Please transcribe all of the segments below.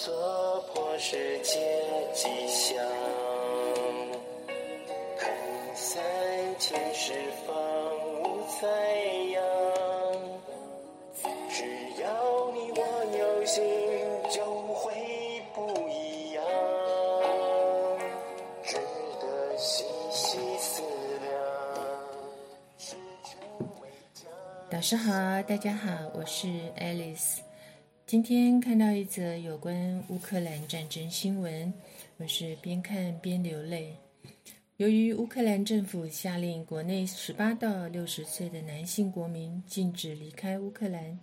娑婆世界吉祥，看三千世方无灾殃。只要你我有心，就会不一样，值得细细思量。是成为家。导师好，大家好，我是 Alice。今天看到一则有关乌克兰战争新闻，我是边看边流泪。由于乌克兰政府下令国内十八到六十岁的男性国民禁止离开乌克兰，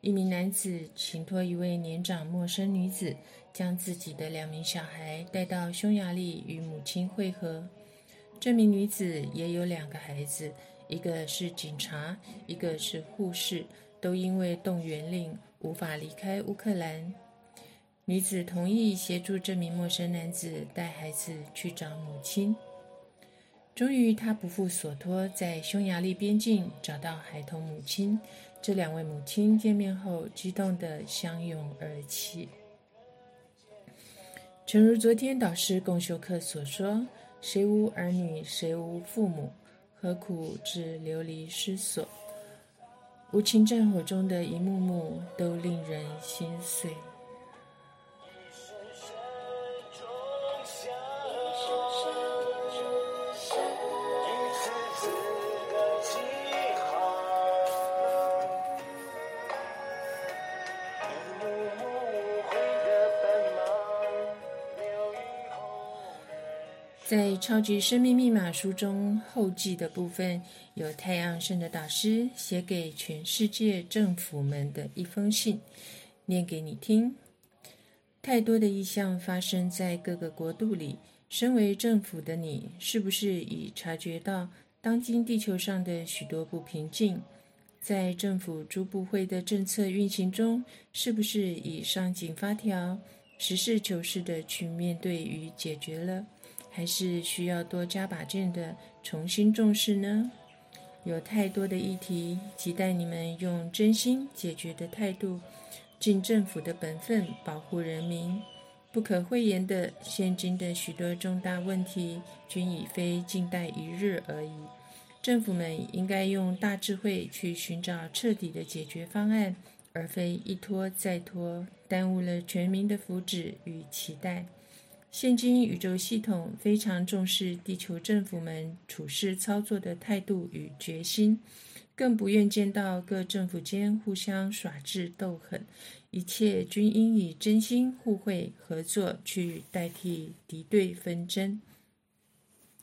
一名男子请托一位年长陌生女子，将自己的两名小孩带到匈牙利与母亲会合。这名女子也有两个孩子，一个是警察，一个是护士，都因为动员令。无法离开乌克兰，女子同意协助这名陌生男子带孩子去找母亲。终于，她不负所托，在匈牙利边境找到孩童母亲。这两位母亲见面后，激动地相拥而泣。诚如昨天导师共修课所说：“谁无儿女，谁无父母？何苦至流离失所？”无情战火中的一幕幕，都令人心碎。在《超级生命密码书》中后记的部分，有太阳神的导师写给全世界政府们的一封信，念给你听。太多的异象发生在各个国度里，身为政府的你，是不是已察觉到当今地球上的许多不平静？在政府诸部会的政策运行中，是不是已上紧发条，实事求是的去面对与解决了？还是需要多加把劲的重新重视呢？有太多的议题，期待你们用真心解决的态度，尽政府的本分，保护人民。不可讳言的，现今的许多重大问题，均已非静待一日而已。政府们应该用大智慧去寻找彻底的解决方案，而非一拖再拖，耽误了全民的福祉与期待。现今宇宙系统非常重视地球政府们处事操作的态度与决心，更不愿见到各政府间互相耍智斗狠，一切均应以真心互惠合作去代替敌对纷争。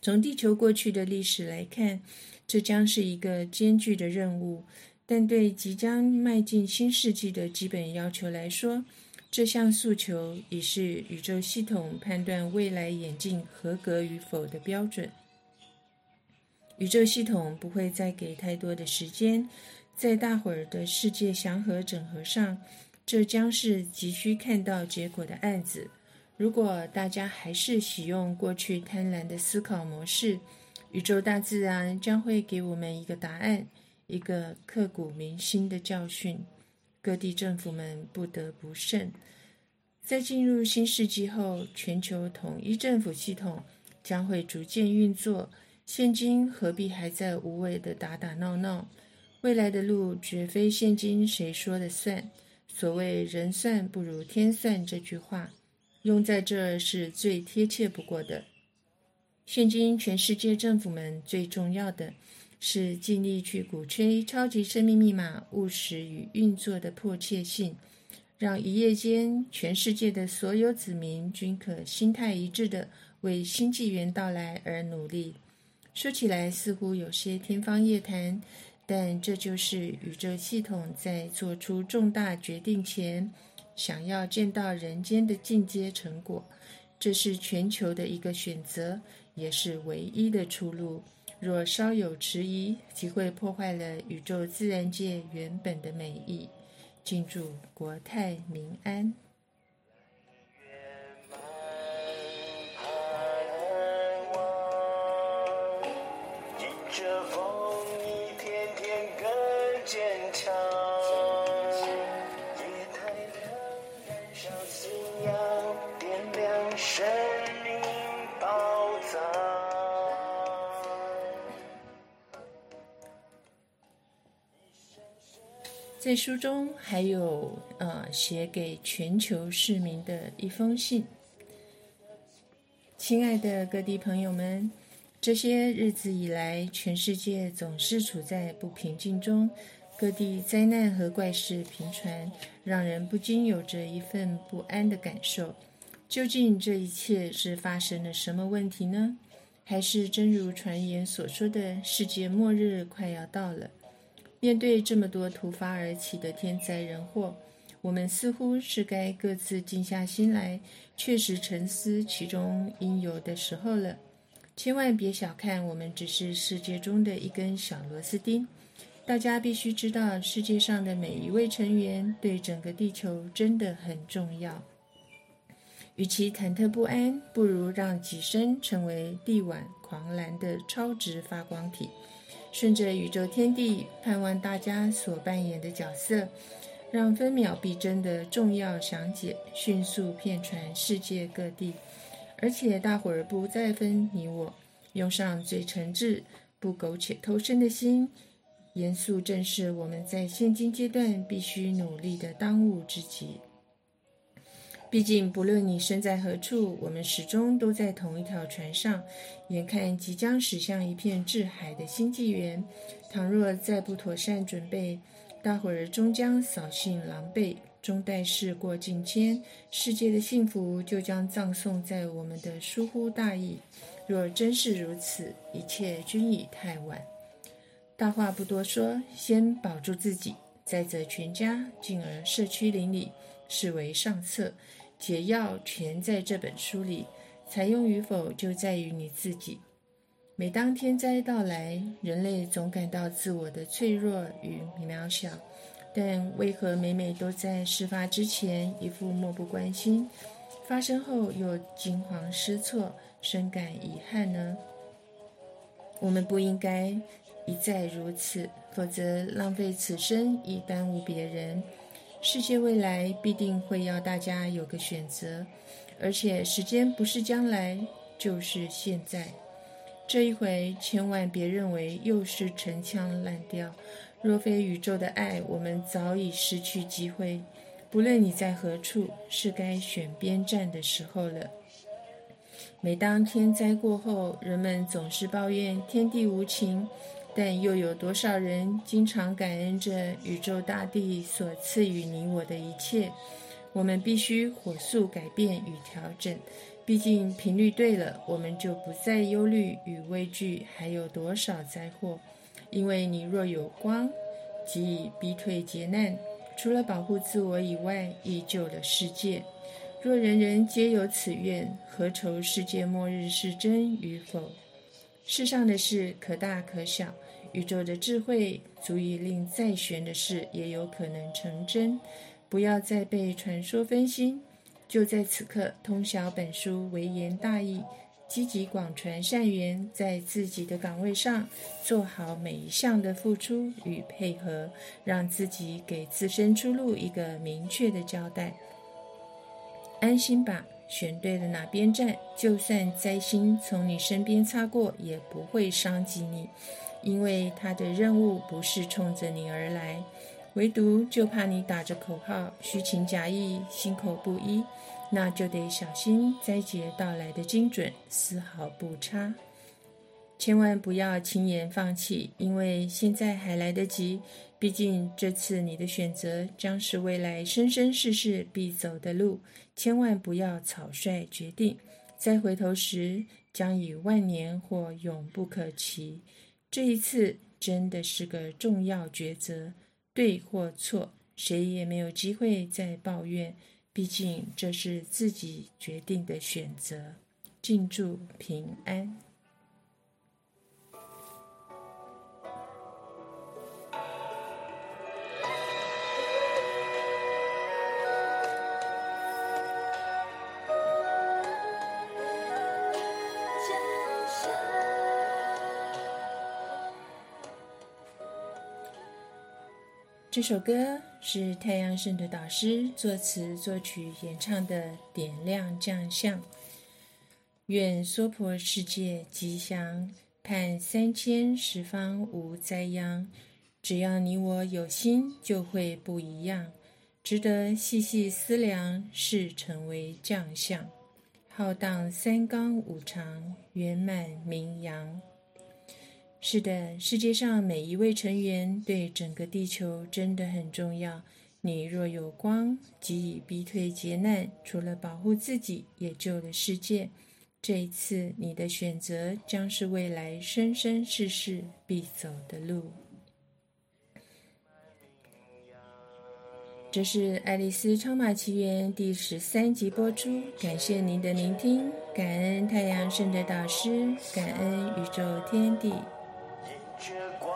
从地球过去的历史来看，这将是一个艰巨的任务，但对即将迈进新世纪的基本要求来说，这项诉求已是宇宙系统判断未来眼镜合格与否的标准。宇宙系统不会再给太多的时间，在大伙儿的世界祥和整合上，这将是急需看到结果的案子。如果大家还是使用过去贪婪的思考模式，宇宙大自然将会给我们一个答案，一个刻骨铭心的教训。各地政府们不得不慎。在进入新世纪后，全球统一政府系统将会逐渐运作。现今何必还在无谓的打打闹闹？未来的路绝非现今谁说了算。所谓“人算不如天算”这句话，用在这是最贴切不过的。现今全世界政府们最重要的。是尽力去鼓吹超级生命密码务实与运作的迫切性，让一夜间全世界的所有子民均可心态一致的为新纪元到来而努力。说起来似乎有些天方夜谭，但这就是宇宙系统在做出重大决定前，想要见到人间的进阶成果。这是全球的一个选择，也是唯一的出路。若稍有迟疑，即会破坏了宇宙自然界原本的美意。敬祝国泰民安。在书中还有呃写给全球市民的一封信。亲爱的各地朋友们，这些日子以来，全世界总是处在不平静中，各地灾难和怪事频传，让人不禁有着一份不安的感受。究竟这一切是发生了什么问题呢？还是真如传言所说的世界末日快要到了？面对这么多突发而起的天灾人祸，我们似乎是该各自静下心来，确实沉思其中应有的时候了。千万别小看我们，只是世界中的一根小螺丝钉。大家必须知道，世界上的每一位成员对整个地球真的很重要。与其忐忑不安，不如让己身成为地碗狂澜的超值发光体，顺着宇宙天地，盼望大家所扮演的角色，让分秒必争的重要详解迅速遍传世界各地，而且大伙儿不再分你我，用上最诚挚、不苟且偷生的心，严肃正视我们在现今阶段必须努力的当务之急。毕竟，不论你身在何处，我们始终都在同一条船上。眼看即将驶向一片至海的新纪元，倘若再不妥善准备，大伙儿终将扫兴狼狈，终待事过境迁，世界的幸福就将葬送在我们的疏忽大意。若真是如此，一切均已太晚。大话不多说，先保住自己，再则全家，进而社区邻里。视为上策，解药全在这本书里，采用与否就在于你自己。每当天灾到来，人类总感到自我的脆弱与渺小，但为何每每都在事发之前一副漠不关心，发生后又惊慌失措、深感遗憾呢？我们不应该一再如此，否则浪费此生，以耽误别人。世界未来必定会要大家有个选择，而且时间不是将来，就是现在。这一回千万别认为又是陈腔滥调。若非宇宙的爱，我们早已失去机会。不论你在何处，是该选边站的时候了。每当天灾过后，人们总是抱怨天地无情。但又有多少人经常感恩着宇宙大地所赐予你我的一切？我们必须火速改变与调整，毕竟频率对了，我们就不再忧虑与畏惧还有多少灾祸。因为你若有光，即以逼退劫难，除了保护自我以外，亦救了世界。若人人皆有此愿，何愁世界末日是真与否？世上的事可大可小。宇宙的智慧足以令再玄的事也有可能成真。不要再被传说分心，就在此刻通晓本书微言大义，积极广传善缘，在自己的岗位上做好每一项的付出与配合，让自己给自身出路一个明确的交代。安心吧，选对了哪边站，就算灾星从你身边擦过，也不会伤及你。因为他的任务不是冲着你而来，唯独就怕你打着口号虚情假意、心口不一，那就得小心灾劫到来的精准，丝毫不差。千万不要轻言放弃，因为现在还来得及。毕竟这次你的选择将是未来生生世世必走的路，千万不要草率决定，再回头时将以万年或永不可期。这一次真的是个重要抉择，对或错，谁也没有机会再抱怨。毕竟这是自己决定的选择。敬祝平安。这首歌是太阳圣的导师作词作曲演唱的《点亮将相》，愿娑婆世界吉祥，盼三千十方无灾殃，只要你我有心，就会不一样，值得细细思量，是成为将相，浩荡三纲五常，圆满名扬。是的，世界上每一位成员对整个地球真的很重要。你若有光，即以逼退劫难，除了保护自己，也救了世界。这一次，你的选择将是未来生生世世必走的路。这是《爱丽丝超马奇缘》第十三集播出，感谢您的聆听，感恩太阳圣的导师，感恩宇宙天地。迎着光